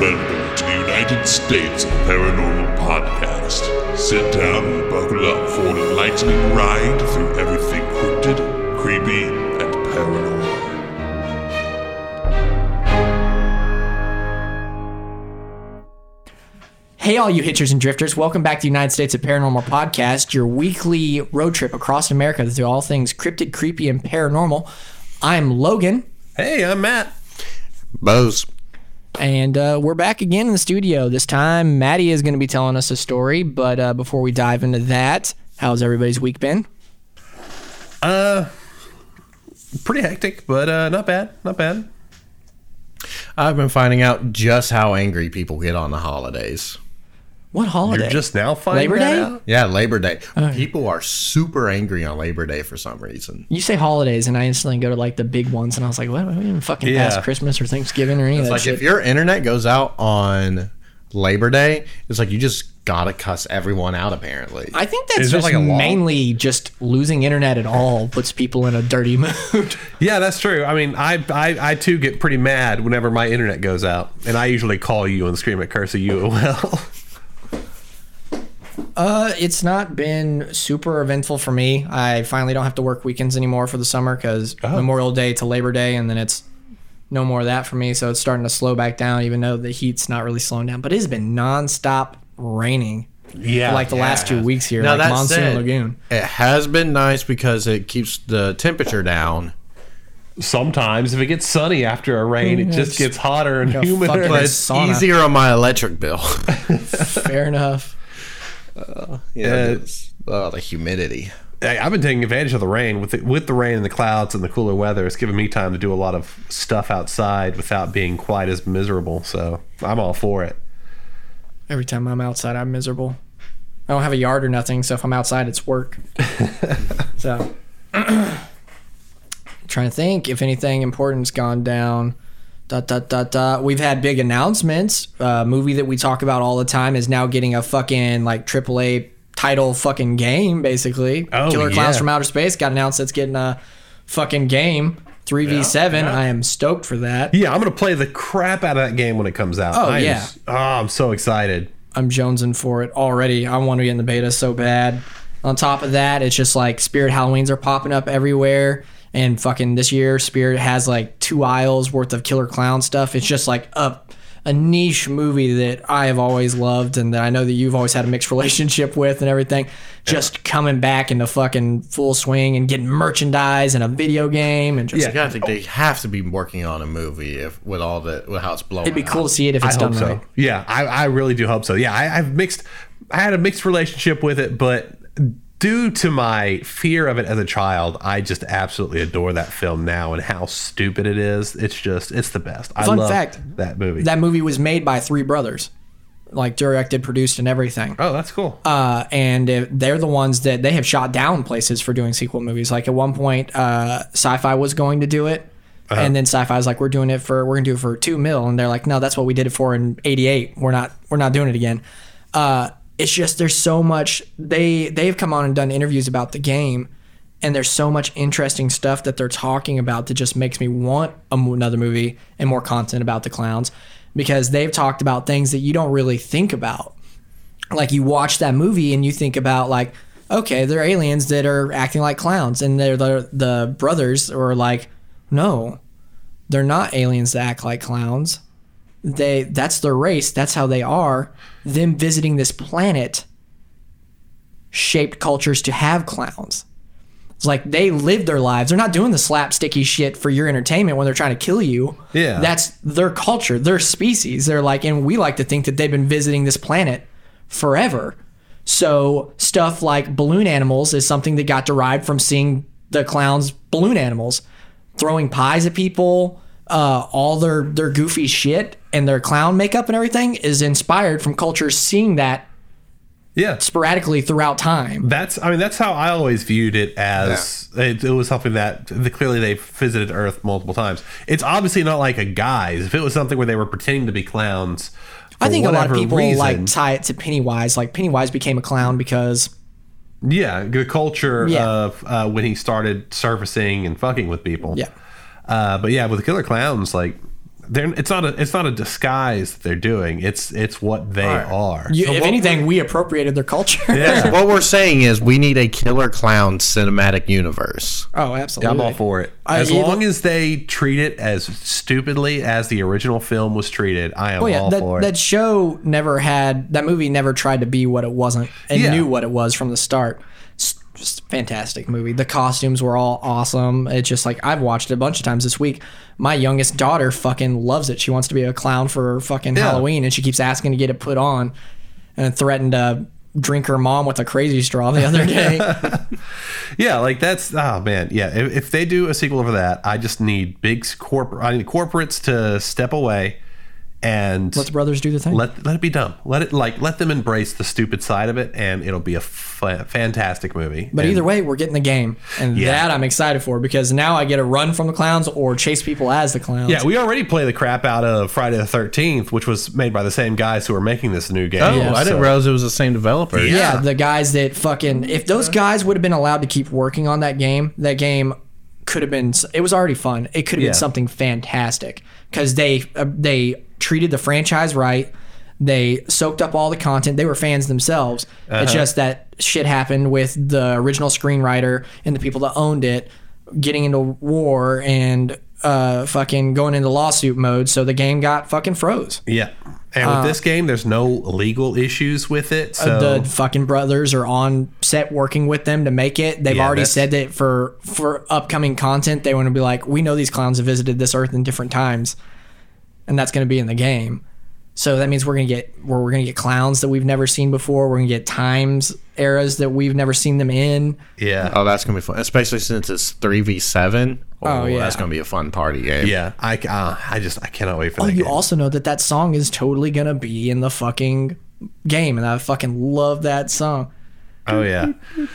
Welcome to the United States of Paranormal Podcast. Sit down and buckle up for an enlightening ride through everything cryptid, creepy, and paranormal. Hey, all you hitchers and drifters, welcome back to the United States of Paranormal Podcast, your weekly road trip across America through all things cryptid, creepy, and paranormal. I'm Logan, Hey, I'm Matt. Bose. And uh, we're back again in the studio. This time, Maddie is going to be telling us a story, but uh, before we dive into that, how's everybody's week been? Uh, pretty hectic, but uh, not bad. Not bad. I've been finding out just how angry people get on the holidays. What holiday? You're just now finding Labor that Day? out? Yeah, Labor Day. Oh, People are super angry on Labor Day for some reason. you say holidays, and I instantly go to like the big ones, and I was like, what? We didn't fucking Yeah. pass Christmas or Thanksgiving or any of It's that like shit. if your internet goes out on Labor Day, it's like you just gotta cuss everyone out. Apparently, I think that's just like a law? mainly just losing internet at all puts people in a dirty mood. Yeah, that's true. I mean, I, I I too get pretty mad whenever my internet goes out, and I usually call you and scream at curse at you. Well, Uh, it's not been super eventful for me. I finally don't have to work weekends anymore for the summer because Oh. Memorial Day to Labor Day, and then it's no more of that for me. So it's starting to slow back down, even though the heat's not really slowing down. But it has been nonstop raining yeah, for like the last two weeks here, Now, like Monsoon said- Lagoon. it has been nice because it keeps the temperature down. sometimes if it gets sunny after a rain, it just gets hotter and Like a humider. But it's sauna. easier on my electric bill. Fair enough. Uh, yeah, it's, oh, the humidity. Hey, I've been taking advantage of the rain with the, with the rain and the clouds and the cooler weather. It's given me time to do a lot of stuff outside without being quite as miserable. So I'm all for it. Every time I'm outside, I'm miserable. I don't have a yard or nothing, so if I'm outside, it's work. so, trying to think if anything important's gone down. Dot, dot, dot, dot. We've had big announcements. Uh, movie that we talk about all the time is now getting a fucking like AAA title fucking game, basically. Oh, Killer Klowns from Outer Space got announced that's getting a fucking game. 3v7. I am stoked for that. Yeah, I'm gonna play the crap out of that game when it comes out. Oh, I yeah. s- oh, I'm so excited. I'm jonesing for it already. I want to get in the beta so bad. On top of that, it's just like Spirit Halloweens are popping up everywhere. And fucking this year, Spirit has like two aisles worth of killer clown stuff. It's just like a, a niche movie that I have always loved and that I know that you've always had a mixed relationship with and everything. Just coming back into fucking full swing and getting merchandise and a video game and just Like, I think they have to be working on a movie if with all the with how it's blowing. it'd be cool to see it if it's I done hope so. right. Yeah, I, I really do hope so. Yeah, I, I've mixed. I had a mixed relationship with it, but due to my fear of it as a child, I just absolutely adore that film now and how stupid it is. It's just, it's the best. I Fun love fact, that movie. That movie was made by three brothers, like directed, produced, and everything. oh, that's cool. uh, and they're the ones that they have shot down places for doing sequel movies. Like at one point, uh, Sci-Fi was going to do it, and then Sci-Fi was like, "We're doing it for we're gonna do it for two mil," and they're like, "No, that's what we did it for in '88. We're not we're not doing it again." Uh, it's just there's so much they they've come on and done interviews about the game. And there's so much interesting stuff that they're talking about that just makes me want another movie and more content about the clowns because they've talked about things that you don't really think about like you watch that movie and you think about like okay they're aliens that are acting like clowns and they're the, the brothers are like no they're not aliens that act like clowns they that's their race that's how they are them visiting this planet shaped cultures to have clowns. It's like they live their lives. They're not doing the slapsticky shit for your entertainment when they're trying to kill you. Yeah. that's their culture their species. They're like and we like to think that they've been visiting this planet forever. So stuff like balloon animals is something that got derived from seeing the clowns balloon animals throwing pies at people uh, all their their goofy shit and their clown makeup and everything is inspired from cultures seeing that yeah. sporadically throughout time That's, I mean, that's how I always viewed it as it, it was something that the, clearly they visited Earth multiple times. It's obviously not like a guise. If it was something where they were pretending to be clowns, I think a lot of people reason, like tie it to Pennywise. Like Pennywise became a clown because yeah, the culture Yeah. of uh, when he started surfacing and fucking with people. yeah, Uh, but yeah, with the Killer Klowns, like they're it's not a it's not a disguise that they're doing. It's it's what they are. You, So if anything, we appropriated their culture. yeah. what we're saying is we need a killer clown cinematic universe. oh, Yeah, absolutely. I'm all for it. I- As long as they treat it as stupidly as the original film was treated, I am Oh yeah, all that, for it. that show never had that movie never tried to be what it wasn't and Yeah. knew what it was from the start. Just fantastic movie. The costumes were all awesome. It's just like I've watched it a bunch of times this week. My youngest daughter fucking loves it. She wants to be a clown for fucking Yeah. Halloween, and she keeps asking to get it put on, and threatened to drink her mom with a crazy straw the other day. yeah, like that's oh man, yeah. If, if they do a sequel over that, I just need big corporate. I need corporates to step away and Let the brothers do the thing. let let it be dumb. Let it like let them embrace the stupid side of it, and it'll be a fantastic movie. But And- either way, we're getting the game, and Yeah. that I'm excited for because now I get to run from the clowns or chase people as the clowns. Yeah, we already play the crap out of Friday the Thirteenth, which was made by the same guys who are making this new game. Oh, Yeah, I didn't realize it was the same developer. Yeah. Yeah, the guys that fucking if those guys would have been allowed to keep working on that game, that game could have been it was already fun. It could have Yeah. been something fantastic cuz they uh, they treated the franchise right. They soaked up all the content. They were fans themselves. It's just that shit happened with the original screenwriter and the people that owned it getting into war and uh fucking going into lawsuit mode, so the game got fucking froze. Yeah, and with this game, there's no legal issues with it. So Uh, the fucking brothers are on set working with them to make it. They've Yeah, already said that for for upcoming content, they want to be like, we know these clowns have visited this earth in different times, and that's going to be in the game. So that means we're gonna get we're, we're gonna get clowns that we've never seen before. We're gonna get times eras that we've never seen them in. yeah, Oh, that's gonna be fun, especially since it's three v seven. Oh, yeah. that's gonna be a fun party game. yeah. I uh, I just I cannot wait for Oh, that. you game. also know that that song is totally gonna be in the fucking game, and I fucking love that song. oh yeah.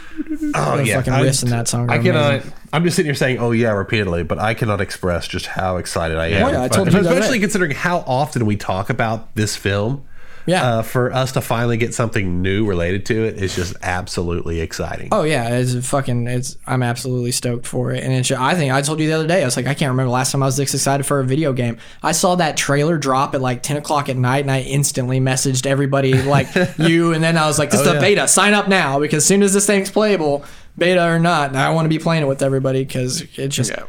Oh The yeah. fucking I, riffs in that song. Are I cannot. amazing. I'm just sitting here saying "oh yeah" repeatedly, but I cannot express just how excited I am. Oh, yeah, I told you especially day. considering how often we talk about this film. Yeah. Uh, for us to finally get something new related to it is just absolutely exciting. Oh yeah, it's fucking. It's. I'm absolutely stoked for it, and it's. I think I told you the other day. I was like, I can't remember last time I was this excited for a video game. I saw that trailer drop at like 10 o'clock at night, and I instantly messaged everybody like you, and then I was like, this is Oh, the yeah. beta. Sign up now because as soon as this thing's playable, beta or not, I want to be playing it with everybody because it just. Yeah.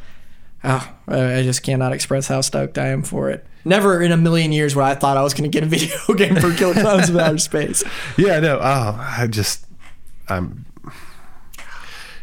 Oh, I just cannot express how stoked I am for it. Never in a million years would I thought I was going to get a video game for Killer Klowns of Outer Space. Yeah, no. Oh, I just, I'm.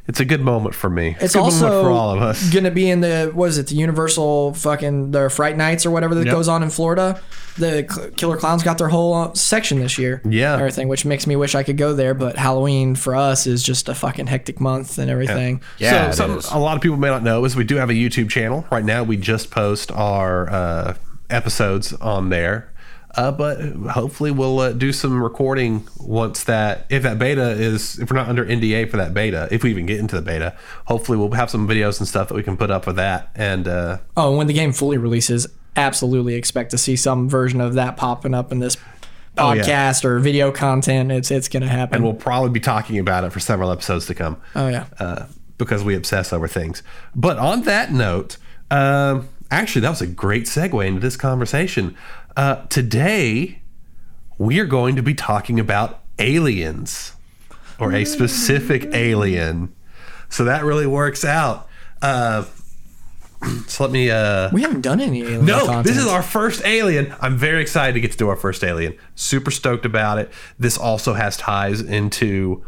It's a good moment for me. It's a good also moment for all of us. gonna be in the what is it the Universal fucking the Fright Nights or whatever that Yep. goes on in Florida. The Cl- Killer Klowns got their whole uh, section this year. Yeah. everything, which makes me wish I could go there. But Halloween for us is just a fucking hectic month and everything. Yeah, it so something a lot of people may not know is we do have a YouTube channel. Right now, we just post our uh, episodes on there. Uh, but hopefully we'll uh, do some recording once that if that beta is if we're not under NDA for that beta if we even get into the beta hopefully we'll have some videos and stuff that we can put up for that and uh, Oh, and when the game fully releases, absolutely expect to see some version of that popping up in this Oh, yeah. podcast or video content. It's it's gonna happen. and we'll probably be talking about it for several episodes to come. oh yeah. uh, because we obsess over things. But on that note, um, actually, that was a great segue into this conversation. Uh, today, we are going to be talking about aliens or a specific alien. So that really works out. Uh, so let me. Uh, we haven't done any alien no, content. this is our first alien. I'm very excited to get to do our first alien. Super stoked about it. This also has ties into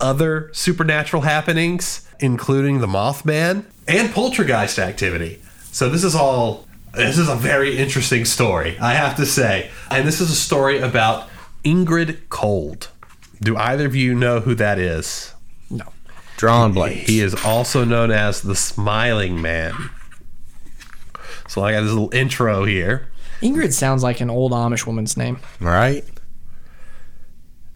other supernatural happenings, including the Mothman and poltergeist activity. So this is all this is a very interesting story, I have to say. And this is a story about Indrid Cold. Do either of you know who that is? No. Drawn blades. He is also known as the Smiling Man. So I got this little intro here. Indrid sounds like an old Amish woman's name. right?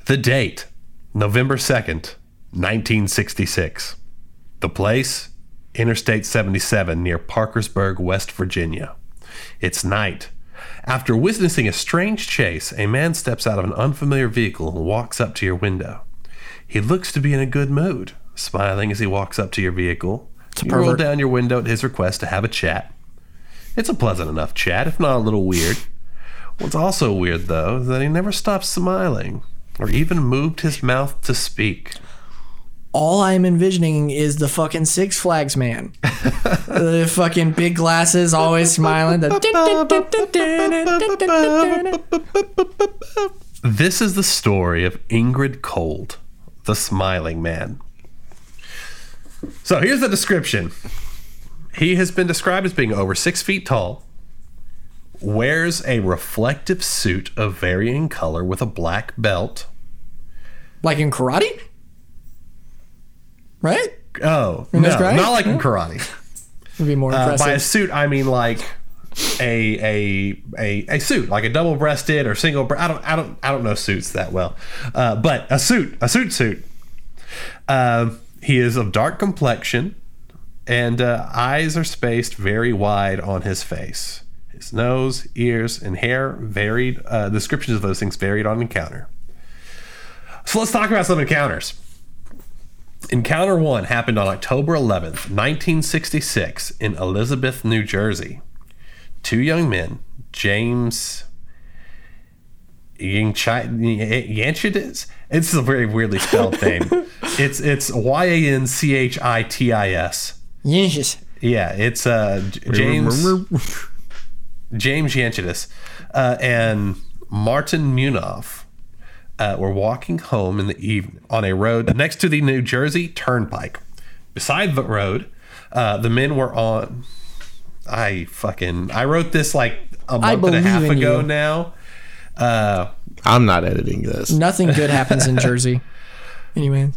The date, November 2nd, 1966. The place, Interstate 77 near Parkersburg, West Virginia. It's night. After witnessing a strange chase, a man steps out of an unfamiliar vehicle and walks up to your window. He looks to be in a good mood, smiling as he walks up to your vehicle. You roll down your window at his request to have a chat. It's a pleasant enough chat, if not a little weird. What's also weird, though, is that he never stopped smiling or even moved his mouth to speak. All I'm envisioning is the fucking Six Flags man. the fucking big glasses, always smiling. The This is the story of Indrid Cold, the smiling man. So here's the description. He has been described as being over six feet tall, wears a reflective suit of varying color with a black belt. like in karate, right? Oh, no, guy? not like in karate. Would be more Uh, by a suit, I mean like a a a, a suit, like a double breasted or single. Bre- I don't I don't I don't know suits that well, uh, but a suit, a suit suit. Um he is of dark complexion, and uh, eyes are spaced very wide on his face. His nose, ears, and hair varied. Uh, descriptions of those things varied on encounter. So let's talk about some encounters. Encounter one happened on October 11th, 1966, in Elizabeth, New Jersey. Two young men, James Yanchitis. It's a very weirdly spelled name. It's it's Y A N C H I T I S. Yes. Yeah, it's uh, James James Yanchitis uh, and Martin Munoz uh, were walking home in the evening on a road next to the New Jersey Turnpike. Beside the road, uh, the men were on. I fucking I wrote this like a month and a half ago you. now. Uh, I'm not editing this, Nothing good happens in Jersey. Anyway,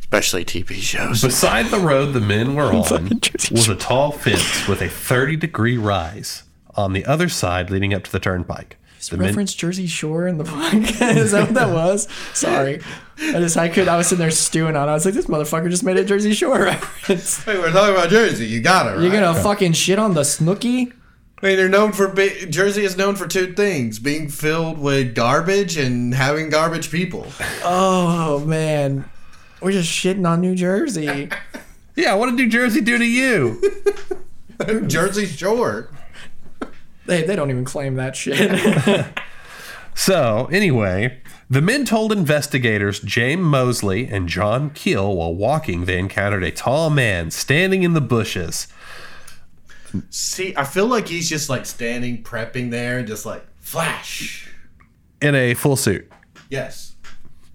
especially TV shows. beside the road the men were on was a tall fence with a 30 degree rise on the other side leading up to the turnpike. The men- reference Jersey Shore in the podcast. Is that what that was? Sorry. I just I could I was sitting there stewing on. it. I was like, this motherfucker just made a Jersey Shore reference. Hey, we're talking about Jersey. You got it. Right? You're gonna fucking shit on the Snooki? I mean, they're known for be- Jersey is known for two things: being filled with garbage and having garbage people. Oh man, we're just shitting on New Jersey. yeah, what did New Jersey do to you? Jersey Shore. They they don't even claim that shit. So, anyway, the men told investigators James Moseley and John Keel while walking they encountered a tall man standing in the bushes. See, I feel like he's just like standing, prepping there, and just like flash. in a full suit. Yes.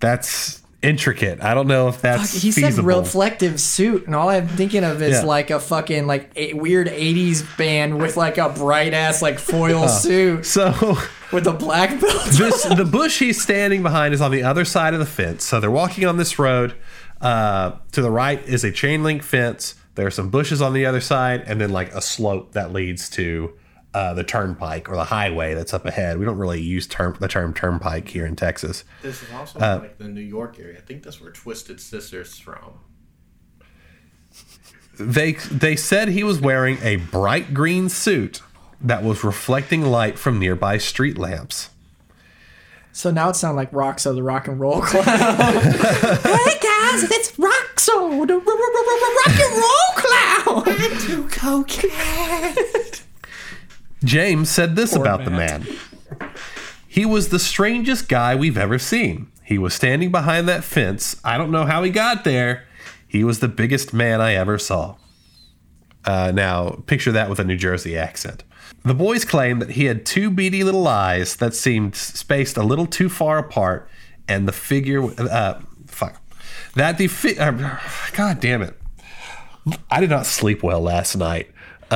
That's intricate. I don't know if that's he said reflective suit, and all I'm thinking of is Yeah. like a fucking like a weird '80s band with like a bright ass like foil suit so, with a black belt. this the bush he's standing behind is on the other side of the fence. So they're walking on this road. Uh, to the right is a chain link fence. There are some bushes on the other side, and then like a slope that leads to uh, the turnpike or the highway that's up ahead. We don't really use term the term turnpike here in Texas. This is also like the New York area. I think that's where Twisted Sister's from. They they said he was wearing a bright green suit that was reflecting light from nearby street lamps. So now it sounds like Roxo, the rock and roll clown. hey guys, it's Roxo, the rock and roll clown. I do cocaine. James said this about the man. He was the strangest guy we've ever seen. He was standing behind that fence. I don't know how he got there. He was the biggest man I ever saw. Uh, now, picture that with a New Jersey accent. The boys claimed that he had two beady little eyes that seemed spaced a little too far apart, and the figure, uh, fuck, that the fi- uh, God damn it, I did not sleep well last night.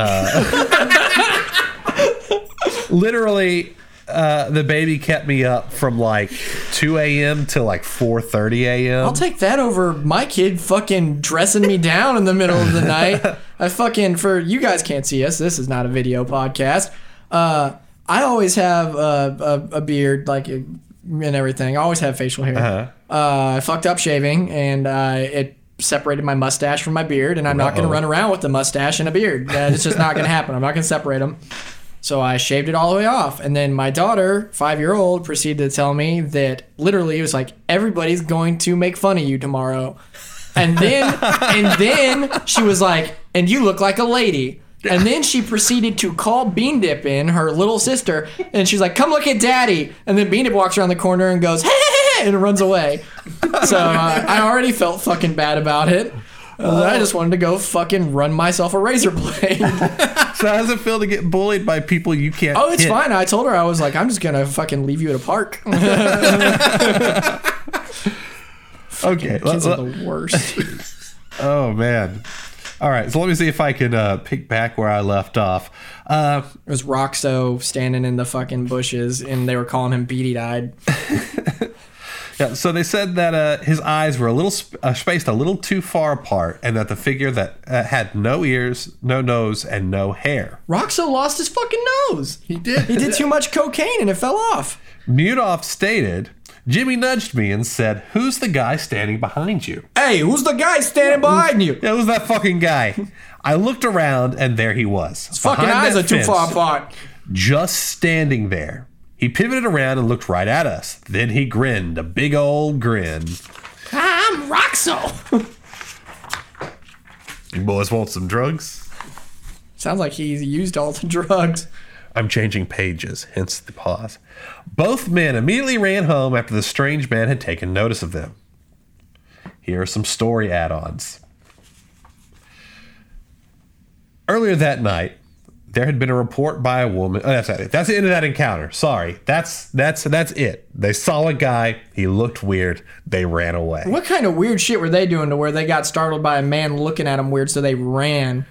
literally uh, the baby kept me up from like 2 a.m. to like 4.30 a.m. I'll take that over my kid fucking dressing me down in the middle of the night. I fucking for you guys can't see us. This is not a video podcast. Uh, I always have a, a, a beard like and everything. I always have facial hair. Uh-huh. Uh, I fucked up shaving and uh, it separated my mustache from my beard, and I'm not going to run around with a mustache and a beard. Uh, it's just not going to happen. I'm not going to separate them. So I shaved it all the way off. And then my daughter, five year old, proceeded to tell me that literally it was like, everybody's going to make fun of you tomorrow. And then, and then she was like, and you look like a lady. And then she proceeded to call Bean Dip in, her little sister, and she's like, "Come look at Daddy." And then Bean Dip walks around the corner and goes, "Hey!" and runs away. So uh, I already felt fucking bad about it. I just wanted to go fucking run myself a razor blade. So how does it feel to get bullied by people you can't? oh, it's hit? fine. I told her I was like, I'm just gonna fucking leave you at a park. Okay. Kids let- are the worst. oh man. All right. So let me see if I can uh, pick back where I left off. Uh, It was Roxo standing in the fucking bushes, and they were calling him beady eyed. Yeah. So they said that uh, his eyes were a little sp- uh, spaced a little too far apart, and that the figure that uh, had no ears, no nose, and no hair. Roxo lost his fucking nose. He did. He did too much cocaine and it fell off. Mutoff stated, "Jimmy nudged me and said, "Who's the guy standing behind you?" Hey, who's the guy standing behind you? Yeah, it was that fucking guy. I looked around and there he was. His fucking behind eyes that are too fence, far apart. Just standing there. He pivoted around and looked right at us. Then he grinned, a big old grin. I'm Roxo. You boys want some drugs? Sounds like he's used all the drugs. I'm changing pages, hence the pause. Both men immediately ran home after the strange man had taken notice of them. Here are some story add ons. Earlier that night, there had been a report by a woman. Oh, that's it. That's the end of that encounter. Sorry. That's that's that's it. They saw a guy. He looked weird. They ran away. What kind of weird shit were they doing to where they got startled by a man looking at them weird, so they ran?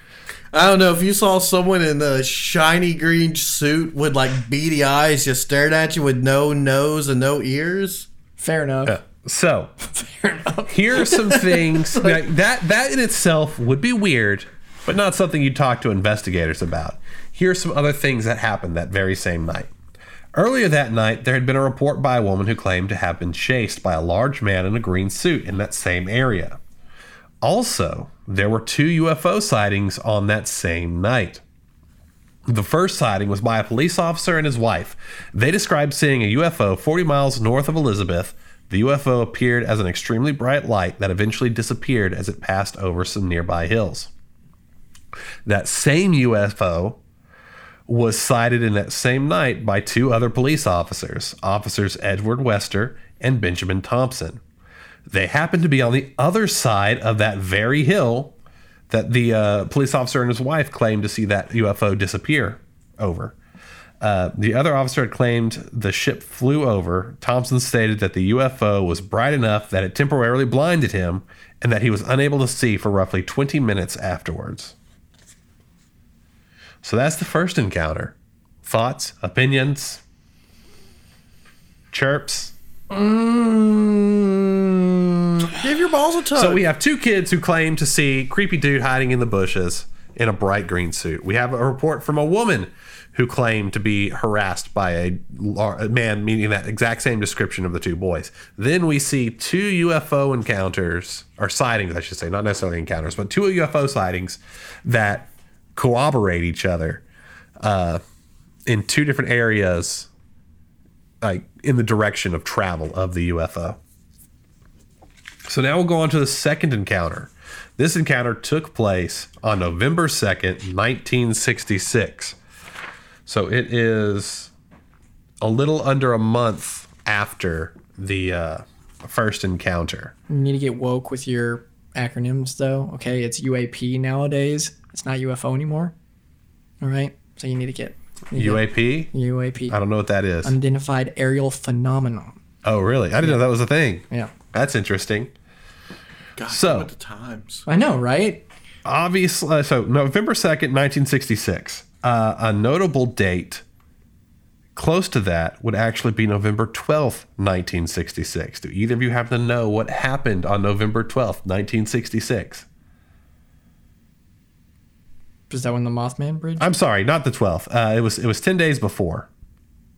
I don't know if you saw someone in a shiny green suit with like beady eyes just stared at you with no nose and no ears. Fair enough. So Fair enough. here are some things like, that that in itself would be weird, but not something you talk to investigators about. Here are some other things that happened that very same night. Earlier that night, there had been a report by a woman who claimed to have been chased by a large man in a green suit in that same area. Also, there were two UFO sightings on that same night. The first sighting was by a police officer and his wife. They described seeing a UFO 40 miles north of Elizabeth. The UFO appeared as an extremely bright light that eventually disappeared as it passed over some nearby hills. That same UFO was sighted in that same night by two other police officers, officers Edward Wester and Benjamin Thompson. They happened to be on the other side of that very hill that the uh, police officer and his wife claimed to see that UFO disappear over. Uh, the other officer had claimed the ship flew over. Thompson stated that the UFO was bright enough that it temporarily blinded him and that he was unable to see for roughly 20 minutes afterwards. So that's the first encounter. Thoughts, opinions, chirps. Mm, Give your balls a tug. So we have two kids who claim to see creepy dude hiding in the bushes in a bright green suit. We have a report from a woman who claimed to be harassed by a, a man meeting that exact same description of the two boys. Then we see two UFO encounters or sightings, I should say, not necessarily encounters, but two UFO sightings that corroborate each other uh, in two different areas, like in the direction of travel of the UFO. So now we'll go on to the second encounter. This encounter took place on November 2nd, 1966. So it is a little under a month after the uh, first encounter. you need to get woke with your acronyms, though. Okay, it's UAP nowadays. It's not UFO anymore. All right, so you need to get you need UAP? get UAP, I don't know what that is. unidentified aerial phenomenon. Oh, really? I didn't know that was a thing. Yeah, That's interesting. God, so- the times. I know, right? Obviously, uh, so November 2nd, 1966. Uh, a notable date close to that would actually be November 12th, 1966. Do either of you happen to know what happened on November 12th, 1966? Is that when the Mothman bridge? I'm sorry, not the 12th. Uh, it was it was 10 days before.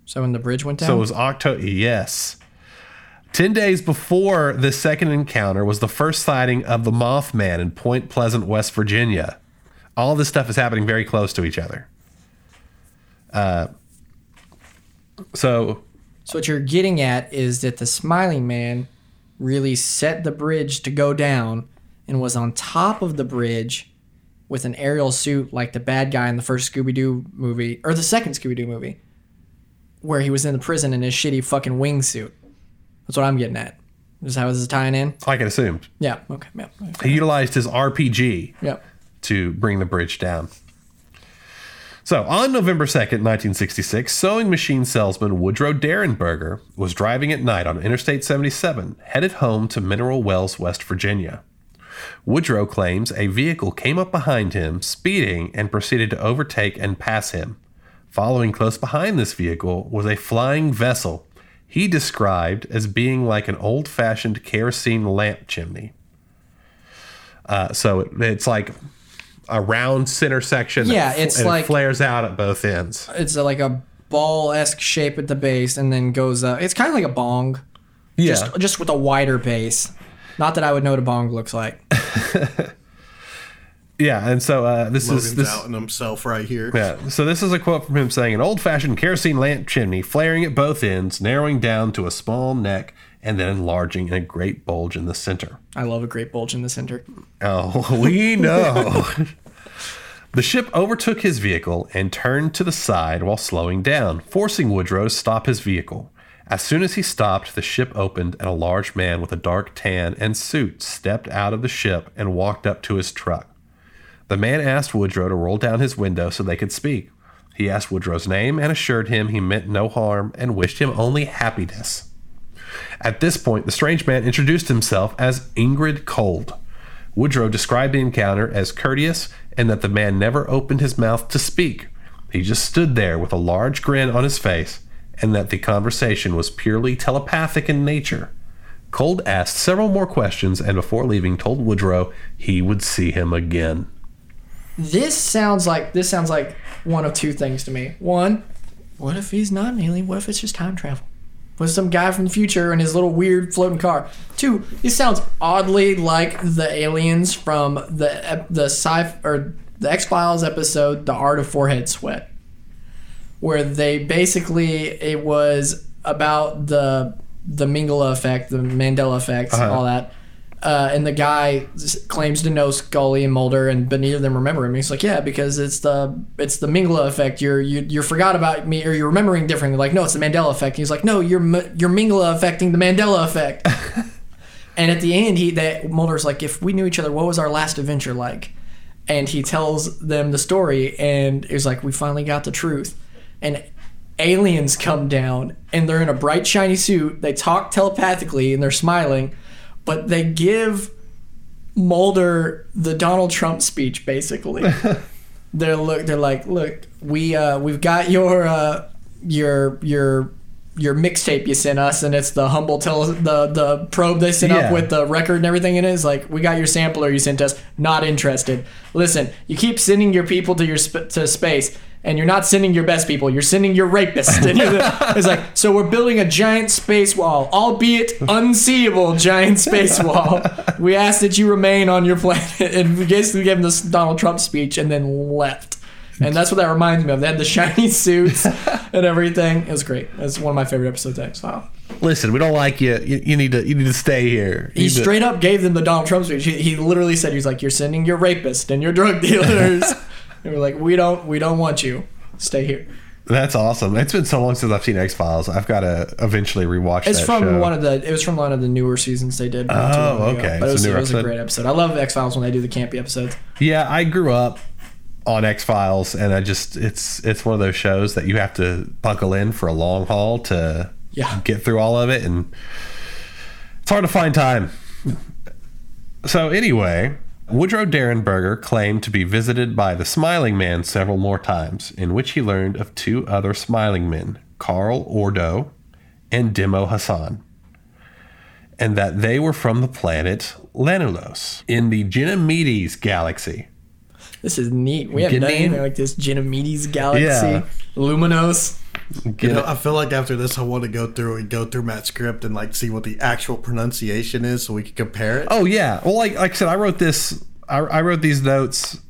so when the bridge went down. So it was October. Yes. 10 days before the second encounter was the first sighting of the Mothman in Point Pleasant, West Virginia. All this stuff is happening very close to each other. Uh, so So what you're getting at is that the smiling man really set the bridge to go down and was on top of the bridge with an aerial suit like the bad guy in the first Scooby Doo movie or the second Scooby Doo movie, where he was in the prison in his shitty fucking wingsuit. That's what I'm getting at. Is how this is tying in? I can assume. Yeah. Okay. Yeah. He utilized his RPG Yeah. to bring the bridge down. So, on November 2nd, 1966, sewing machine salesman Woodrow Derenberger was driving at night on Interstate 77, headed home to Mineral Wells, West Virginia. Woodrow claims a vehicle came up behind him, speeding, and proceeded to overtake and pass him. Following close behind this vehicle was a flying vessel he described as being like an old fashioned kerosene lamp chimney. Uh, so it, it's like a round center section. that Yeah, fl- it's it like- flares out at both ends. It's like a ball esque shape at the base, and then goes. Uh, it's kind of like a bong, Yeah, just just with a wider base. Not that I would know what a bong looks like. yeah, and so uh, this Logan's is this. outing himself right here. Yeah, so this is a quote from him saying, "An old-fashioned kerosene lamp chimney, flaring at both ends, narrowing down to a small neck, and then enlarging in a great bulge in the center." I love a great bulge in the center. Oh, we know. the ship overtook his vehicle and turned to the side while slowing down, forcing Woodrow to stop his vehicle. As soon as he stopped, the ship opened and a large man with a dark tan and suit stepped out of the ship and walked up to his truck. The man asked Woodrow to roll down his window so they could speak. He asked Woodrow's name and assured him he meant no harm and wished him only happiness. At this point, the strange man introduced himself as Indrid Cold. Woodrow described the encounter as courteous and that the man never opened his mouth to speak. He just stood there with a large grin on his face, and that the conversation was purely telepathic in nature. Cold asked several more questions and before leaving told Woodrow he would see him again. This sounds like this sounds like one of two things to me. One, what if he's not an alien? What if it's just time travel? With some guy from the future in his little weird floating car. Two, this sounds oddly like the aliens from the the sci or the X Files episode, "The Art of Forehead Sweat," where they basically it was about the the Mingala effect, the Mandela effect, all that. Uh, and the guy claims to know Scully and Mulder, and but neither of them remember him. He's like, yeah, because it's the it's the Mingala effect. You're you you forgot about me, or you're remembering differently. Like, no, it's the Mandela effect. he's like, no, you're you're Mingala affecting the Mandela effect. and at the end, he that Mulder's like, if we knew each other, what was our last adventure like? And he tells them the story, and it's like, we finally got the truth. And aliens come down, and they're in a bright shiny suit. They talk telepathically, and they're smiling but they give Mulder the Donald Trump speech basically. they're look they're like, look, we uh we've got your uh your your your mixtape you sent us and it's the humble tele the the probe they sent Yeah. up with the record and everything in it is like we got your sampler you sent us not interested listen you keep sending your people to your sp- to space and you're not sending your best people you're sending your rapists and you're the- it's like so we're building a giant space wall albeit unseeable giant space wall we ask that you remain on your planet and we basically gave him this donald trump speech and then left and that's what that reminds me of. They had the shiny suits and everything. It was great. It's one of my favorite episodes of X Files. Listen, we don't like you. You, you need to you need to stay here. You He need to- straight up gave them the Donald Trump speech. He, he literally said, "He's like, you're sending your rapists and your drug dealers." And we're like, "We don't, we don't want you. Stay here." That's awesome. It's been so long since I've seen X Files. I've got to eventually rewatch It's from show. one of the. It was from one of the newer seasons they did. Oh, ago. okay. But it was, a it was a great episode. I love X Files when they do the campy episodes. Yeah, I grew up on X Files, and I just it's it's one of those shows that you have to buckle in for a long haul to Yeah. get through all of it, and it's hard to find time. So anyway, Woodrow Derenberger claimed to be visited by the Smiling Man several more times, in which he learned of two other Smiling Men, Carl Ordo and Demo Hassan and that they were from the planet Lanulos in the Ganymedes galaxy. This is neat. We haven't done Ganine? anything like this. Ganymedes Galaxy, Yeah. Luminos. You know, I feel like after this, I want to go through and go through Matt's script and like see what the actual pronunciation is, so we can compare it. Oh yeah. Well, like like I said, I wrote this. I, I wrote these notes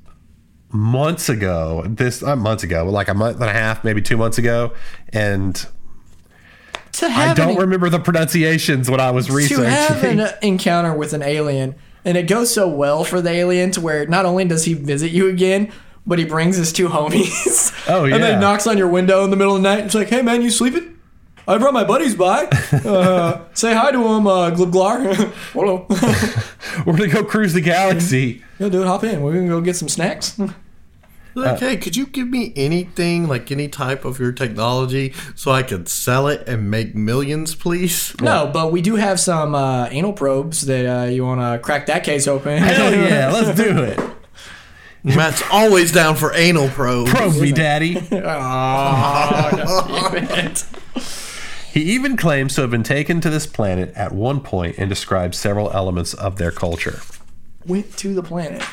months ago. This not months ago, but like a month and a half, maybe two months ago, and I don't any- remember the pronunciations when I was researching. to have researching. an encounter with an alien And it goes so well for the alien to where not only does he visit you again, but he brings his two homies. Oh, And then he knocks on your window in the middle of the night. It's like, hey man, you sleeping? I brought my buddies by. Uh, say hi to them, uh, Glibglar. Hello. We're gonna go cruise the galaxy. yeah, dude, hop in. We're gonna go get some snacks. Like, hey, could you give me anything, like any type of your technology, so I could sell it and make millions, please? No, but we do have some uh, anal probes that uh, you want to crack that case open. Hell yeah, let's do it. Matt's always down for anal probes. Probe me, daddy. Aw. He even claims to have been taken to this planet at one point and describes several elements of their culture. Went to the planet.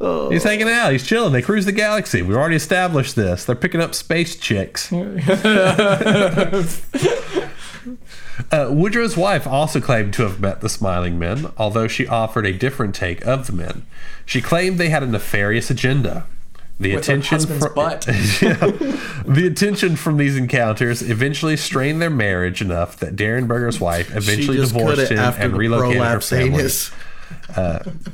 He's hanging out. He's chilling. They cruise the galaxy. We've already established this. They're picking up space chicks. Uh, Woodrow's wife also claimed to have met the smiling men, although she offered a different take of the men. She claimed they had a nefarious agenda. The With attention husband's fro- butt. Yeah. the attention from these encounters eventually strained their marriage enough that Derenberger's wife eventually divorced him and relocated her family. anus.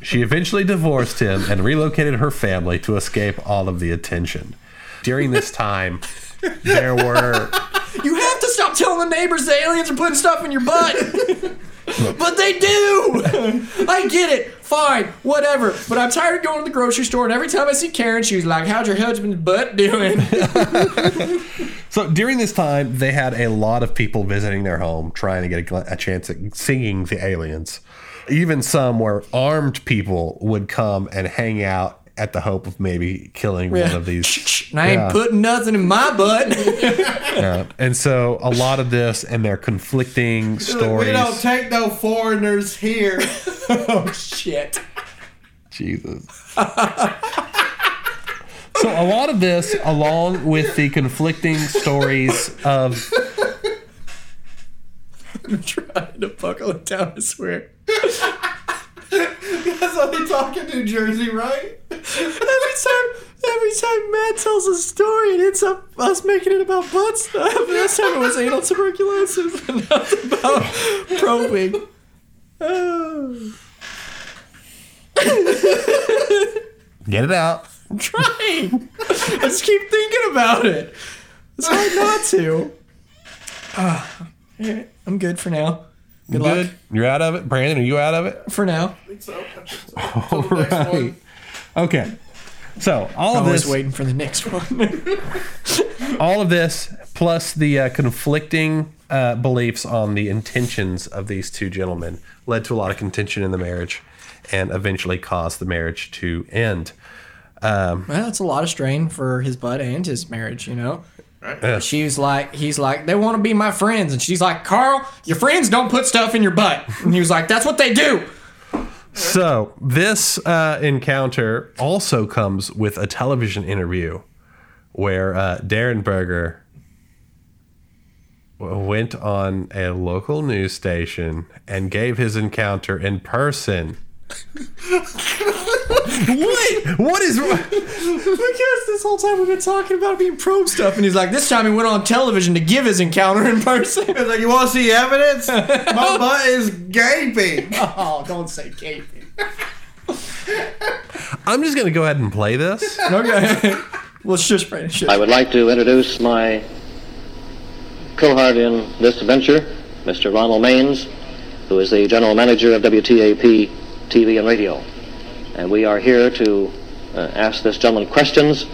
She eventually divorced him and relocated her family to escape all of the attention. During this time, there were You have to stop telling the neighbors the aliens are putting stuff in your butt. but they do. I get it. Fine, whatever. But I'm tired of going to the grocery store, and every time I see Karen, she's like, "How's your husband's butt doing?" so during this time they had a lot of people visiting their home trying to get a, a chance at seeing the aliens. Even some where armed people would come and hang out at the hope of maybe killing one of these. And I ain't Yeah. putting nothing in my butt. Yeah. And so a lot of this and their conflicting stories. We don't take no foreigners here. oh shit. Jesus. so a lot of this, along with the conflicting stories of I'm trying to buckle it down. I swear. That's how they talk in New Jersey, right? Every time, every time Matt tells a story, it ends up us making it about butt stuff. Last time it was anal tuberculosis, and now it's about probing. Oh, get it out. I'm trying. I just keep thinking about it. It's hard not to. Alright, I'm good for now. Good luck You're out of it, Brandon. Are you out of it? for now. All right. Okay. So all of Always this, waiting for the next one. all of this, plus the uh, conflicting uh, beliefs on the intentions of these two gentlemen, led to a lot of contention in the marriage, and eventually caused the marriage to end. well, it's a lot of strain for his butt and his marriage, you know. Yeah. She's like, he's like, they want to be my friends, and she's like, Carl, your friends don't put stuff in your butt, and he was like, that's what they do. So this uh, encounter also comes with a television interview where uh, Derenberger went on a local news station and gave his encounter in person. what? What is wrong? Because this whole time we've been talking about being probe stuff, and he's like, this time he went on television to give his encounter in person. It's like, you want to see evidence? My butt is gaping. oh, don't say gaping. I'm just gonna go ahead and play this. Okay. Well, shush, Brandon, shush. I would like to introduce my cohort in this adventure, Mr. Ronald Maines, who is the general manager of WTAP TV and radio. And we are here to uh, ask this gentleman questions,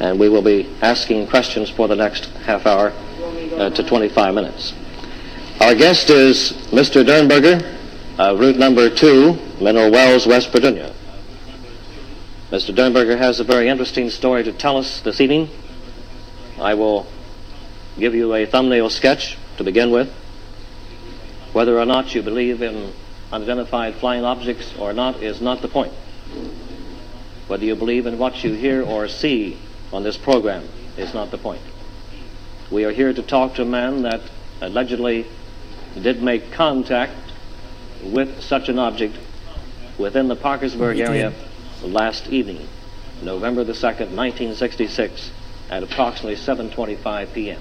and we will be asking questions for the next half hour uh, to 25 minutes. Our guest is Mr. Derenberger of route number two, Mineral Wells, West Virginia. Mr. Derenberger has a very interesting story to tell us this evening. I will give you a thumbnail sketch to begin with. Whether or not you believe in unidentified flying objects or not is not the point. Whether you believe in what you hear or see on this program is not the point. We are here to talk to a man that allegedly did make contact with such an object within the Parkersburg area last evening, November the 2nd, 1966, at approximately 7:25 p.m.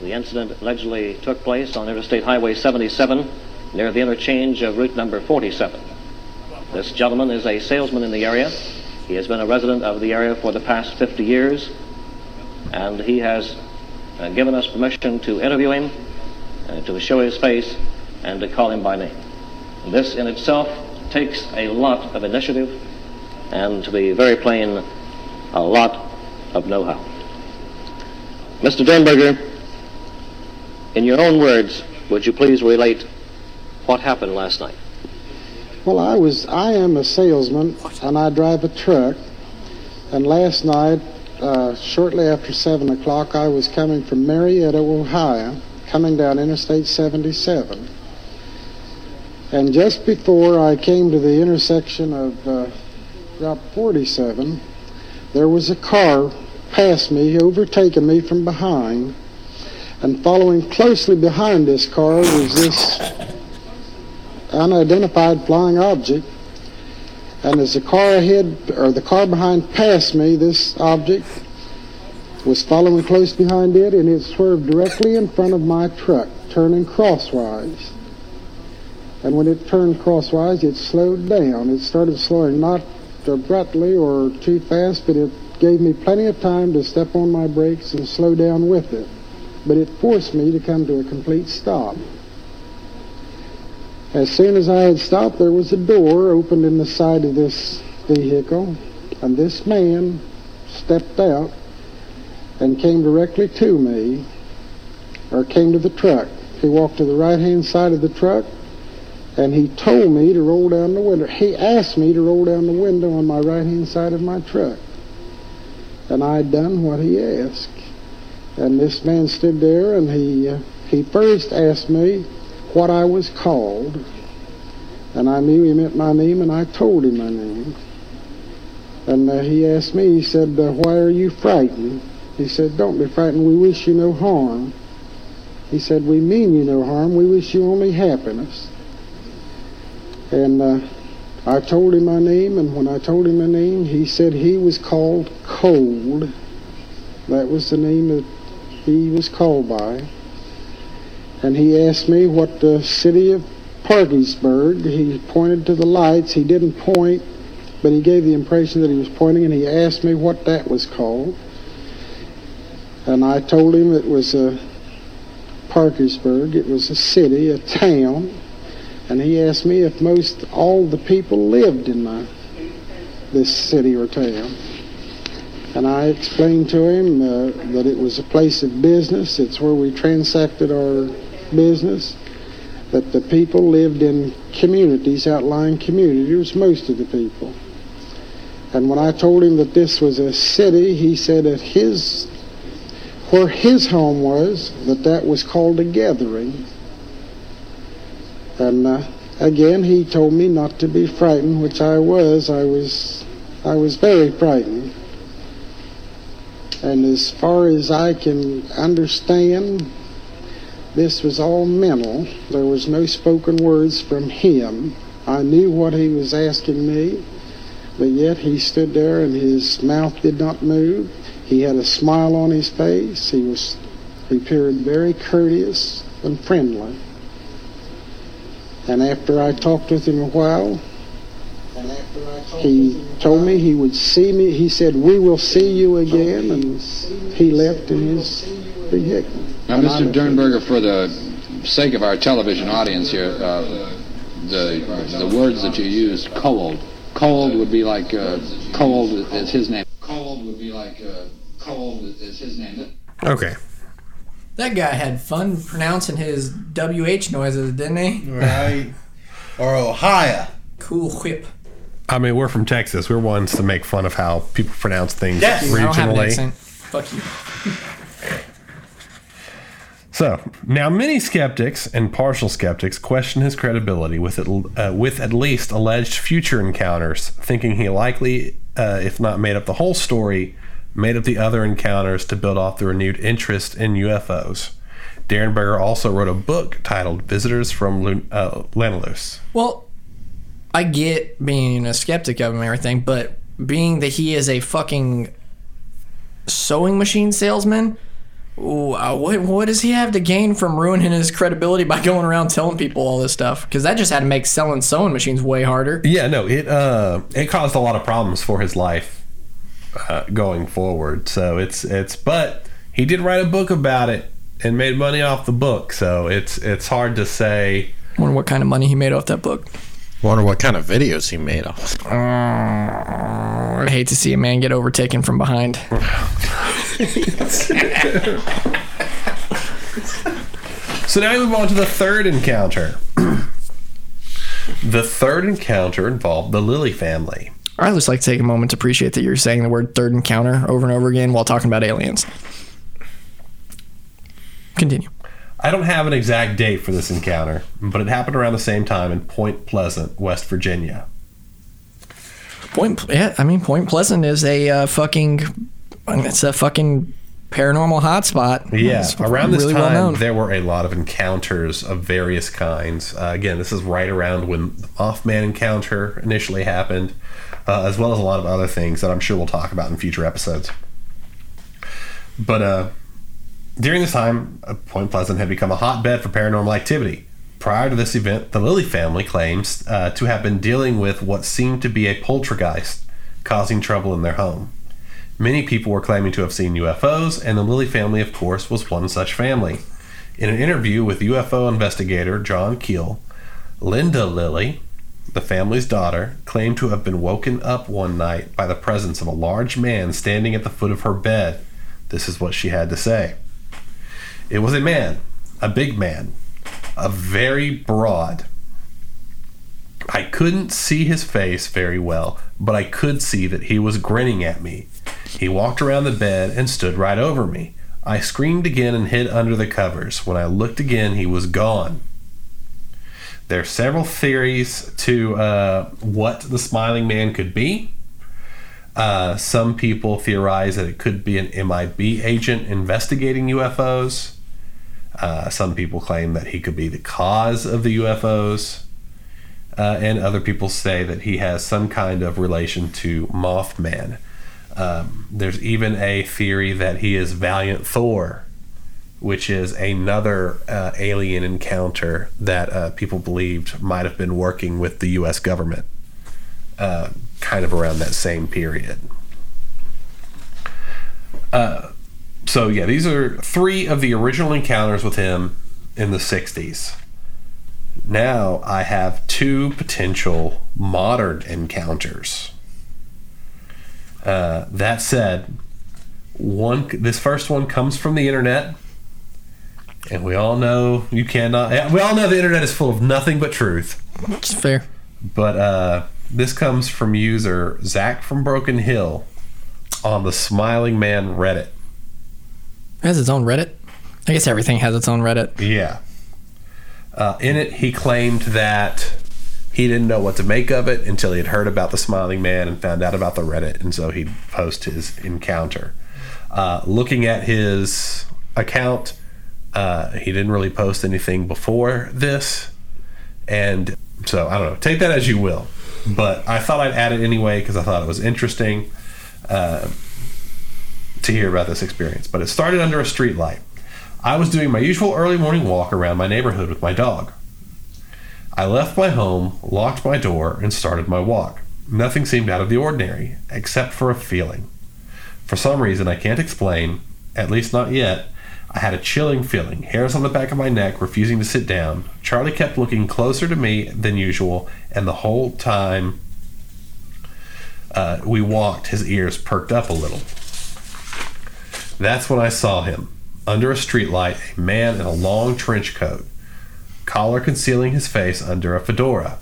The incident allegedly took place on Interstate Highway 77 near the interchange of route number 47. This gentleman is a salesman in the area. He has been a resident of the area for the past 50 years, and he has uh, given us permission to interview him, uh, to show his face, and to call him by name. This in itself takes a lot of initiative, and to be very plain, a lot of know-how. Mr. Derenberger, in your own words, would you please relate what happened last night? Well, I was I am a salesman and I drive a truck. And last night, uh, shortly after seven o'clock, I was coming from Marietta, Ohio, coming down Interstate 77. And just before I came to the intersection of uh, Route 47, there was a car past me, overtaking me from behind. And following closely behind this car was this unidentified flying object. And as the car ahead, or the car behind passed me, this object was following close behind it, and it swerved directly in front of my truck, turning crosswise. And when it turned crosswise, it slowed down. It started slowing not abruptly or too fast, but it gave me plenty of time to step on my brakes and slow down with it. But it forced me to come to a complete stop. As soon as I had stopped, there was a door opened in the side of this vehicle, and this man stepped out and came directly to me, or came to the truck. He walked to the right-hand side of the truck, and he told me to roll down the window. He asked me to roll down the window on my right-hand side of my truck. And I done what he asked. And this man stood there, and he, uh, he first asked me what I was called. And I knew he meant my name, and I told him my name. And uh, he asked me, he said, uh, why are you frightened? He said, don't be frightened, we wish you no harm. He said, we mean you no harm, we wish you only happiness. And uh, I told him my name, and when I told him my name, he said he was called Cold. That was the name that he was called by and he asked me what the city of Parkersburg, he pointed to the lights. He didn't point, but he gave the impression that he was pointing, and he asked me what that was called. And I told him it was a Parkersburg. It was a city, a town. And he asked me if most all the people lived in my, this city or town. And I explained to him uh, that it was a place of business. It's where we transacted our business, that the people lived in communities, outlying communities, most of the people. And when I told him that this was a city, he said that his, where his home was, that that was called a gathering. And uh, again, he told me not to be frightened, which I was. I was, I was very frightened. And as far as I can understand, this was all mental. There was no spoken words from him. I knew what he was asking me, but yet he stood there and his mouth did not move. He had a smile on his face. He was he appeared very courteous and friendly. And after I talked with him a while, he told me he would see me. He said, "We will see you again," and he left in his vehicle. Now, Mr. Derenberger, for the sake of our television audience here, uh, the the words that you used, cold, cold would be like uh, cold is his name. Cold would be like uh, cold is his name. Okay. That guy had fun pronouncing his WH noises, didn't he? Right. or Ohio. Cool whip. I mean, we're from Texas. We're ones to make fun of how people pronounce things Yes. I don't have an regionally. accent. Fuck you. So now, many skeptics and partial skeptics question his credibility with uh, with at least alleged future encounters, thinking he likely, uh, if not made up the whole story, made up the other encounters to build off the renewed interest in UFOs. Derenberger also wrote a book titled "Visitors from Lun- uh, Lanulos." Well, I get being a skeptic of him and everything, but being that he is a fucking sewing machine salesman, what what does he have to gain from ruining his credibility by going around telling people all this stuff? Because that just had to make selling sewing machines way harder. Yeah, no, it uh, it caused a lot of problems for his life uh, going forward. So it's it's, but he did write a book about it and made money off the book. So it's it's hard to say. Wonder what kind of money he made off that book. Wonder what kind of videos he made off. Oh, I hate to see a man get overtaken from behind. So now we move on to the third encounter. the third encounter involved the Lilly family. I just like to take a moment to appreciate that you're saying the word third encounter over and over again while talking about aliens. Continue. I don't have an exact date for this encounter, but it happened around the same time in Point Pleasant, West Virginia. Point, yeah, I mean, Point Pleasant is a uh, fucking, it's a fucking paranormal hotspot. Yeah, It's around this really well time, known. there were a lot of encounters of various kinds. Uh, again, this is right around when the Mothman encounter initially happened, uh, as well as a lot of other things that I'm sure we'll talk about in future episodes. But uh, during this time, uh, Point Pleasant had become a hotbed for paranormal activity. Prior to this event, the Lilly family claims uh, to have been dealing with what seemed to be a poltergeist causing trouble in their home. Many people were claiming to have seen UFOs, and the Lilly family, of course, was one such family. In an interview with UFO investigator John Keel, Linda Lilly, the family's daughter, claimed to have been woken up one night by the presence of a large man standing at the foot of her bed. This is what she had to say. It was a man, a big man, a very broad. I couldn't see his face very well, but I could see that he was grinning at me. He walked around the bed and stood right over me. I screamed again and hid under the covers. When I looked again, he was gone. There are several theories to uh, what the smiling man could be. Uh, some people theorize that it could be an MIB agent investigating UFOs. Uh, some people claim that he could be the cause of the UFOs. Uh, and other people say that he has some kind of relation to Mothman. Um, there's even a theory that he is Valiant Thor, which is another uh, alien encounter that uh, people believed might have been working with the U.S. government, uh, kind of around that same period. Uh, so yeah, these are three of the original encounters with him in the '60s. Now I have two potential modern encounters. Uh, that said, one this first one comes from the internet, and we all know you cannot. We all know the internet is full of nothing but truth. It's fair. But uh, this comes from user Zach from Broken Hill on the Smiling Man Reddit. It has its own Reddit. I guess everything has its own Reddit. Yeah. Uh, in it, he claimed that he didn't know what to make of it until he had heard about the Smiling Man and found out about the Reddit, and so he'd post his encounter. Uh, looking at his account, uh, he didn't really post anything before this, and so I don't know. Take that as you will, but I thought I'd add it anyway because I thought it was interesting uh, to hear about this experience. But it started under a streetlight. I was doing my usual early morning walk around my neighborhood with my dog. I left my home, locked my door, and started my walk. Nothing seemed out of the ordinary, except for a feeling. For some reason I can't explain, at least not yet, I had a chilling feeling, hairs on the back of my neck, refusing to sit down. Charlie kept looking closer to me than usual, and the whole time uh, we walked, his ears perked up a little. That's when I saw him. Under a streetlight, a man in a long trench coat, collar concealing his face under a fedora.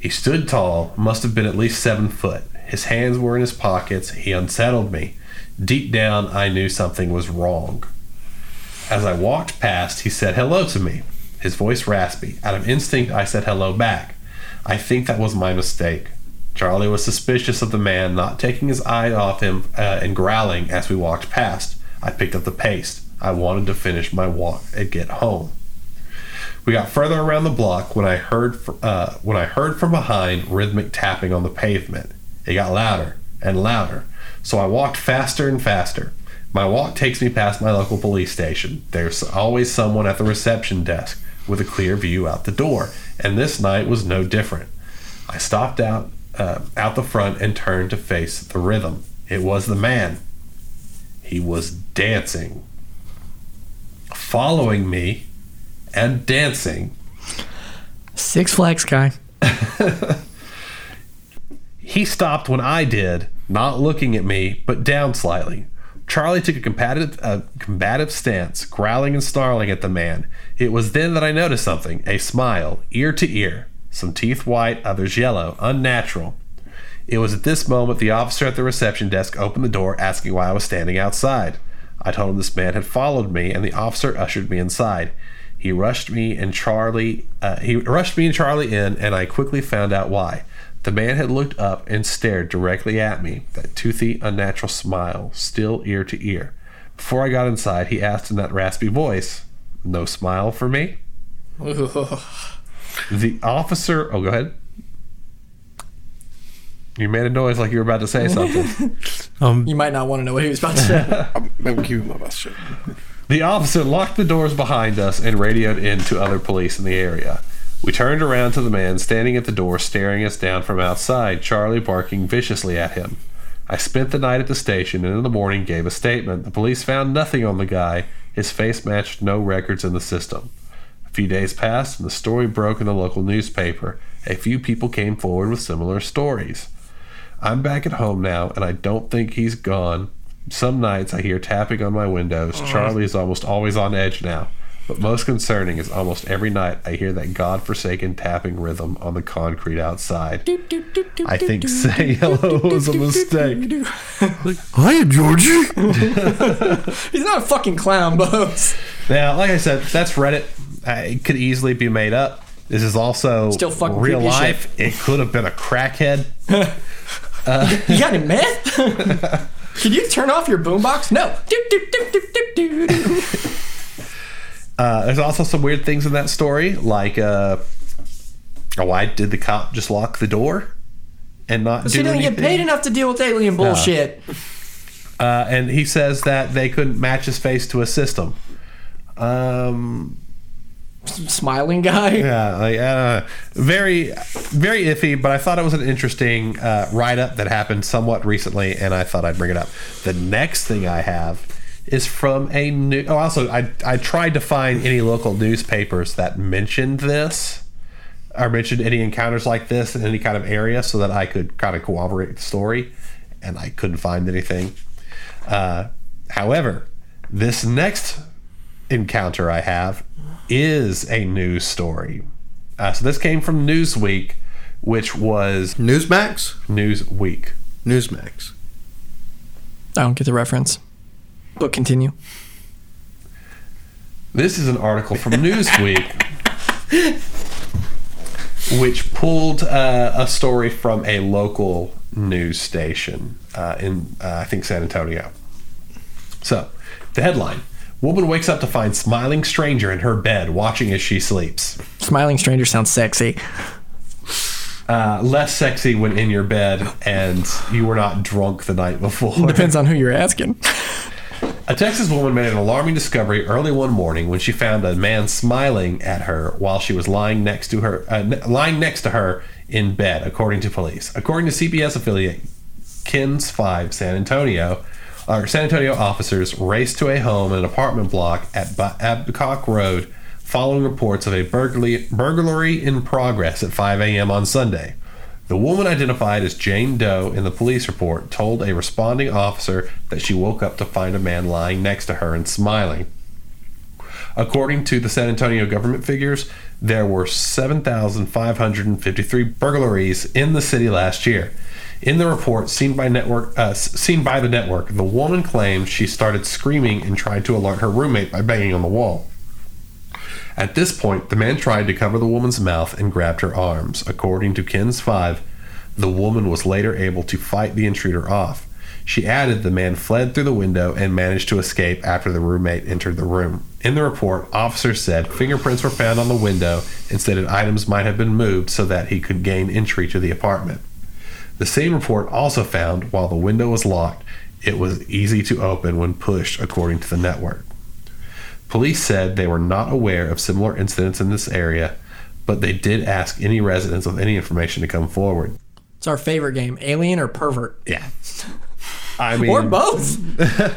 He stood tall, must have been at least seven foot. His hands were in his pockets. He unsettled me. Deep down, I knew something was wrong. As I walked past, he said hello to me, his voice raspy. Out of instinct, I said hello back. I think that was my mistake. Charlie was suspicious of the man not taking his eye off him uh, and growling as we walked past. I picked up the pace. I wanted to finish my walk and get home. We got further around the block when I heard uh, when I heard from behind rhythmic tapping on the pavement. It got louder and louder, so I walked faster and faster. My walk takes me past my local police station. There's always someone at the reception desk with a clear view out the door, and this night was no different. I stopped out uh, out the front and turned to face the rhythm. It was the man. He was dancing, following me, and dancing. Six Flags guy. He stopped when I did, not looking at me, but down slightly. Charlie took a combative, a combative stance, growling and snarling at the man. It was then that I noticed something a smile, ear to ear, some teeth white, others yellow, unnatural. It was at this moment the officer at the reception desk opened the door, asking why I was standing outside. I told him this man had followed me, and the officer ushered me inside. He rushed me and Charlie. Uh, he rushed me and Charlie in, and I quickly found out why. The man had looked up and stared directly at me, that toothy, unnatural smile, still ear to ear. Before I got inside, he asked in that raspy voice, "No smile for me?" The officer. Oh, go ahead. You made a noise like you were about to say something. Um, you might not want to know what he was about to say. Maybe give you my best shot. The officer locked the doors behind us and radioed in to other police in the area. We turned around to the man standing at the door, staring us down from outside, Charlie barking viciously at him. I spent the night at the station and in the morning gave a statement. The police found nothing on the guy. His face matched no records in the system. A few days passed and the story broke in the local newspaper. A few people came forward with similar stories. I'm back at home now and I don't think he's gone. Some nights I hear tapping on my windows. Charlie is almost always on edge now. But most concerning is almost every night I hear that god-forsaken tapping rhythm on the concrete outside. I think say hello was a mistake. Hiya, Georgie. He's not a fucking clown, Boze. Now, like I said, that's Reddit. Uh, it could easily be made up. This is also Still fucking real life. It could have been a crackhead. You got any meth? Can you turn off your boombox? No. Uh, there's also some weird things in that story, like uh, why did the cop just lock the door and not So do you don't anything? get paid enough to deal with alien bullshit. Uh, and he says that they couldn't match his face to a system. Um, Smiling guy. yeah, like, uh, very, very iffy. But I thought it was an interesting uh, write up that happened somewhat recently, and I thought I'd bring it up. The next thing I have is from a new. Oh, also, I I tried to find any local newspapers that mentioned this. Or mentioned any encounters like this in any kind of area so that I could kind of corroborate the story, and I couldn't find anything. Uh, however, this next encounter I have is a news story. Uh, so this came from Newsweek, which was Newsmax? Newsweek. Newsmax. I don't get the reference. But continue. This is an article from Newsweek, which pulled uh, a story from a local news station uh, in, uh, I think, San Antonio. So, the headline Woman wakes up to find smiling stranger in her bed watching as she sleeps. Smiling stranger sounds sexy. Uh, less sexy when in your bed and you were not drunk the night before. Depends on who you're asking. A Texas woman made an alarming discovery early one morning when she found a man smiling at her while she was lying next to her, uh, n- lying next to her in bed, according to police. According to CBS affiliate KENS Five San Antonio, or San Antonio officers raced to a home in an apartment block at Ba- Road following reports of a burglary, burglary in progress at 5 a.m. on Sunday. The woman identified as Jane Doe in the police report told a responding officer that she woke up to find a man lying next to her and smiling. According to the San Antonio government figures, there were 7,553 burglaries in the city last year. In the report seen by network, uh, seen by the network, the woman claimed she started screaming and tried to alert her roommate by banging on the wall. At this point, the man tried to cover the woman's mouth and grabbed her arms. According to KENS 5, the woman was later able to fight the intruder off. She added the man fled through the window and managed to escape after the roommate entered the room. In the report, officers said fingerprints were found on the window and stated items might have been moved so that he could gain entry to the apartment. The same report also found, while the window was locked, It was easy to open when pushed, according to the network. Police said they were not aware of similar incidents in this area, but they did ask any residents with any information to come forward. It's our favorite game, Alien or Pervert, Yeah. I mean, or both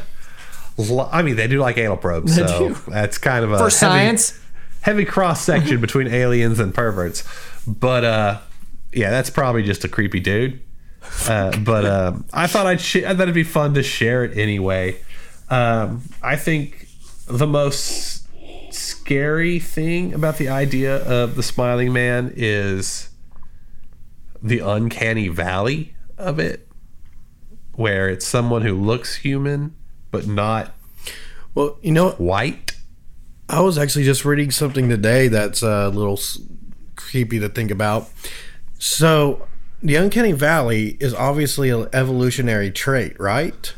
I mean, they do like anal probes, They so do. that's kind of a for heavy- science. heavy cross section between aliens and perverts. But uh, yeah, that's probably just a creepy dude. Uh, but um, I thought I'd sh- I thought it'd be fun to share it anyway. Um, I think the most scary thing about the idea of the smiling man is the uncanny valley of it, where it's someone who looks human but not Well, you know, white. I was actually just reading something today that's a little creepy to think about. So, the uncanny valley is obviously an evolutionary trait, right?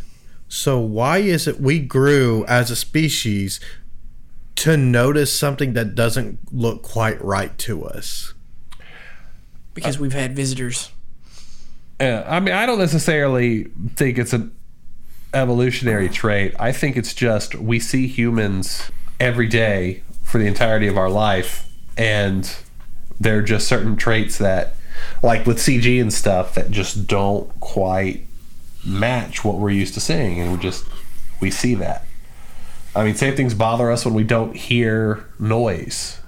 So, why is it we grew as a species to notice something that doesn't look quite right to us? Because we've had visitors. Yeah, I mean, I don't necessarily think it's an evolutionary trait. I think it's just we see humans every day for the entirety of our life, and there are just certain traits that, like with CG and stuff, that just don't quite match what we're used to seeing, and we just we see that. I mean, same things bother us when we don't hear noise.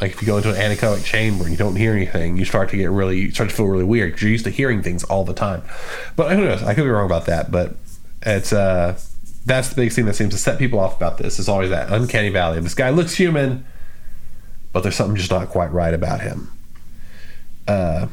Like if you go into an anechoic chamber and you don't hear anything, you start to get really, you start to feel really weird because you're used to hearing things all the time. But who knows? I could be wrong about that. But it's uh, that's the big thing that seems to set people off about this. Is always that uncanny valley. This guy looks human, but there's something just not quite right about him. Uh,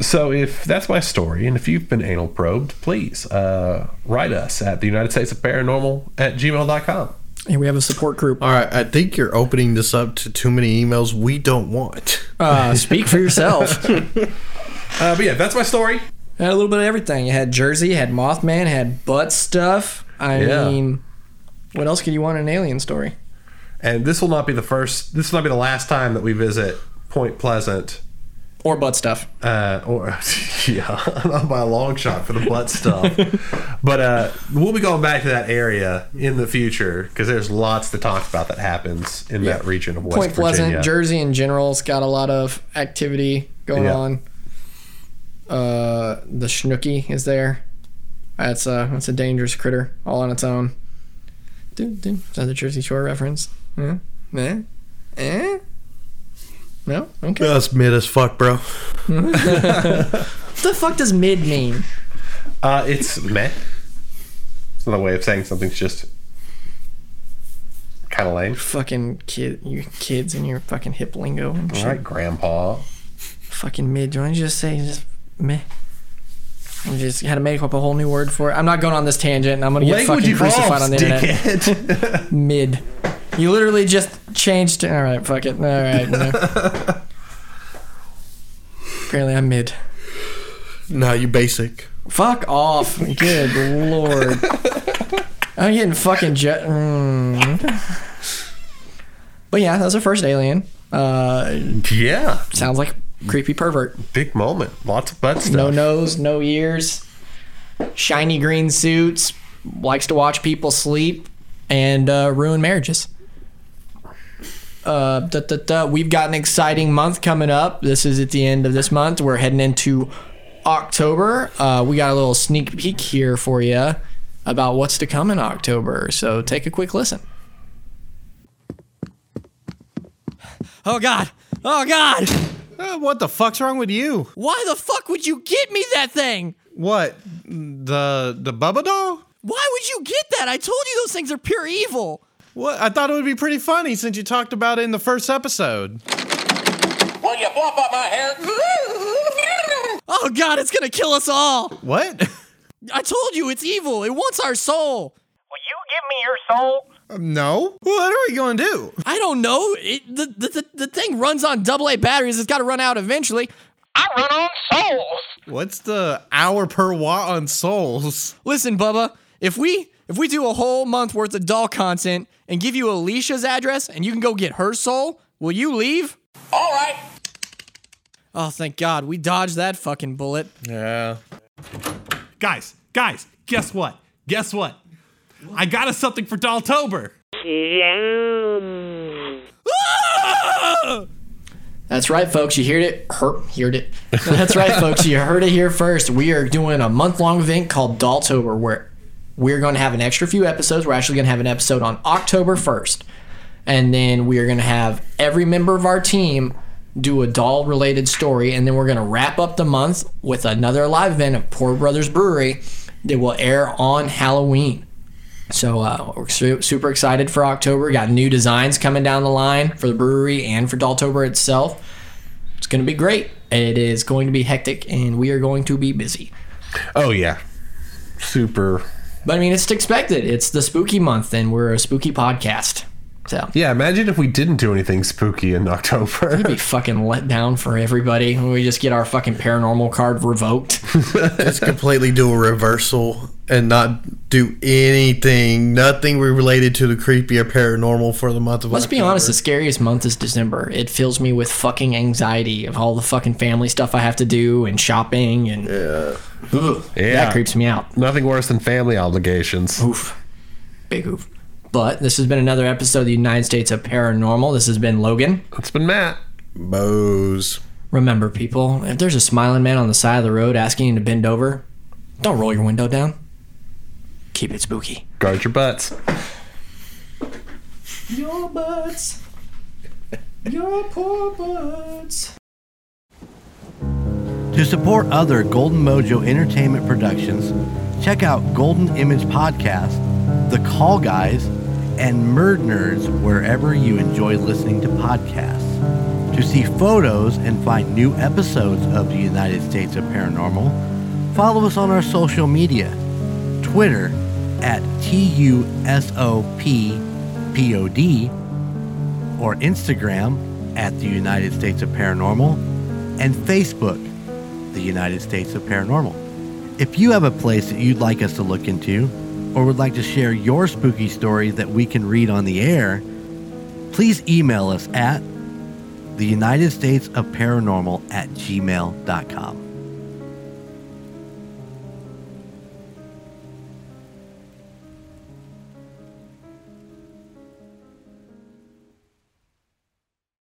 so if that's my story, and if you've been anal probed, please uh, write us at the United States of Paranormal at gmail.com. And we have a support group. All right, I think you're opening this up to too many emails we don't want. Uh, speak for yourself. Uh, but yeah, that's my story. had a little bit of everything. You had Jersey, had Mothman, had butt stuff. I Yeah. mean, what else could you want in an alien story? And this will not be the first. This will not be the last time that we visit Point Pleasant. Or butt stuff. Uh, or yeah, not by a long shot for the butt stuff. but uh, we'll be going back to that area in the future because there's lots to talk about that happens in that region of West Point Pleasant, Virginia. Jersey in general's got a lot of activity going Yeah. on. Uh, the Snooki is there. That's a that's a dangerous critter all on its own. Do, do. Is that the Jersey Shore reference? Huh? Eh? Eh? No? Okay. That's mid as fuck, bro. What the fuck does mid mean? uh, it's meh. It's not a way of saying something's just kind of lame. Fucking kid, your kids and your fucking hip lingo and All shit. right, Grandpa. Fucking mid. Why don't you just say just meh? I just had to make up a whole new word for it. I'm not going on this tangent. and I'm gonna get Language fucking crucified evolves, on the internet. dickhead. Mid. You literally just changed. All right, fuck it. All right. no. Apparently, I'm mid. Nah, you basic. Fuck off. Good lord. I'm getting fucking jet. Mm. But yeah, that was our first alien. Uh, yeah, sounds like creepy pervert. big moment. Lots of butt stuff. No nose, no ears, shiny green suits, likes to watch people sleep, and uh, ruin marriages. Uh, da, da, da. We've got an exciting month coming up. This is at the end of this month. We're heading into October. Uh, we got a little sneak peek here for you about what's to come in October. So take a quick listen. Oh God! Oh God! Uh, what the fuck's wrong with you? Why the fuck would you get me that thing? What? The the Bubba doll? Why would you get that? I told you those things are pure evil. What? I thought it would be pretty funny since you talked about it in the first episode. Will you flop up my hair? Oh god, it's gonna kill us all. What? I told you it's evil. It wants our soul. Will you give me your soul? Um, no. What are we gonna do? I don't know. It, the, the, the, the thing runs on double A batteries. It's got to run out eventually. I run on souls. What's the hour per watt on souls? Listen, Bubba, if we if we do a whole month worth of doll content and give you Alicia's address and you can go get her soul, will you leave? All right. Oh, thank God, we dodged that fucking bullet. Yeah. Guys, guys, guess what? Guess what? I got us something for Dolltober. That's right, folks. You heard it. Her- heard it. That's right, folks. You heard it here first. We are doing a month long event called Dolltober where we're going to have an extra few episodes. We're actually going to have an episode on October 1st. And then we are going to have every member of our team do a doll related story. And then we're going to wrap up the month with another live event of Poor Brothers Brewery that will air on Halloween. So uh, we're su- super excited for October. We got new designs coming down the line for the brewery and for Dolltober itself. It's going to be great. It is going to be hectic, and we are going to be busy. Oh yeah, super. But I mean, it's expected. It's the spooky month, and we're a spooky podcast. So Yeah, imagine if we didn't do anything spooky in October. it'd be fucking let down for everybody when we just get our fucking paranormal card revoked. Just completely do a reversal and not do anything, nothing related to the creepy or paranormal for the month of Let's be honest, the scariest month is December. It fills me with fucking anxiety of all the fucking family stuff I have to do and shopping and Ugh, Yeah. that creeps me out. Nothing worse than family obligations. Oof. Big oof. But this has been another episode of the United States of Paranormal. This has been Logan. It's been Matt. Boze. Remember, people, if there's a smiling man on the side of the road asking you to bend over, don't roll your window down. Keep it spooky. Guard your butts. Your butts. Your poor butts. To support other Golden Mojo Entertainment productions, check out Golden Image Podcast, The Call Guys, and MurdNerds wherever you enjoy listening to podcasts. To see photos and find new episodes of the United States of Paranormal, follow us on our social media Twitter at TUSOPPOD or Instagram at the United States of Paranormal and Facebook, the United States of Paranormal. If you have a place that you'd like us to look into or would like to share your spooky story that we can read on the air, please email us at the United States of Paranormal at gmail.com.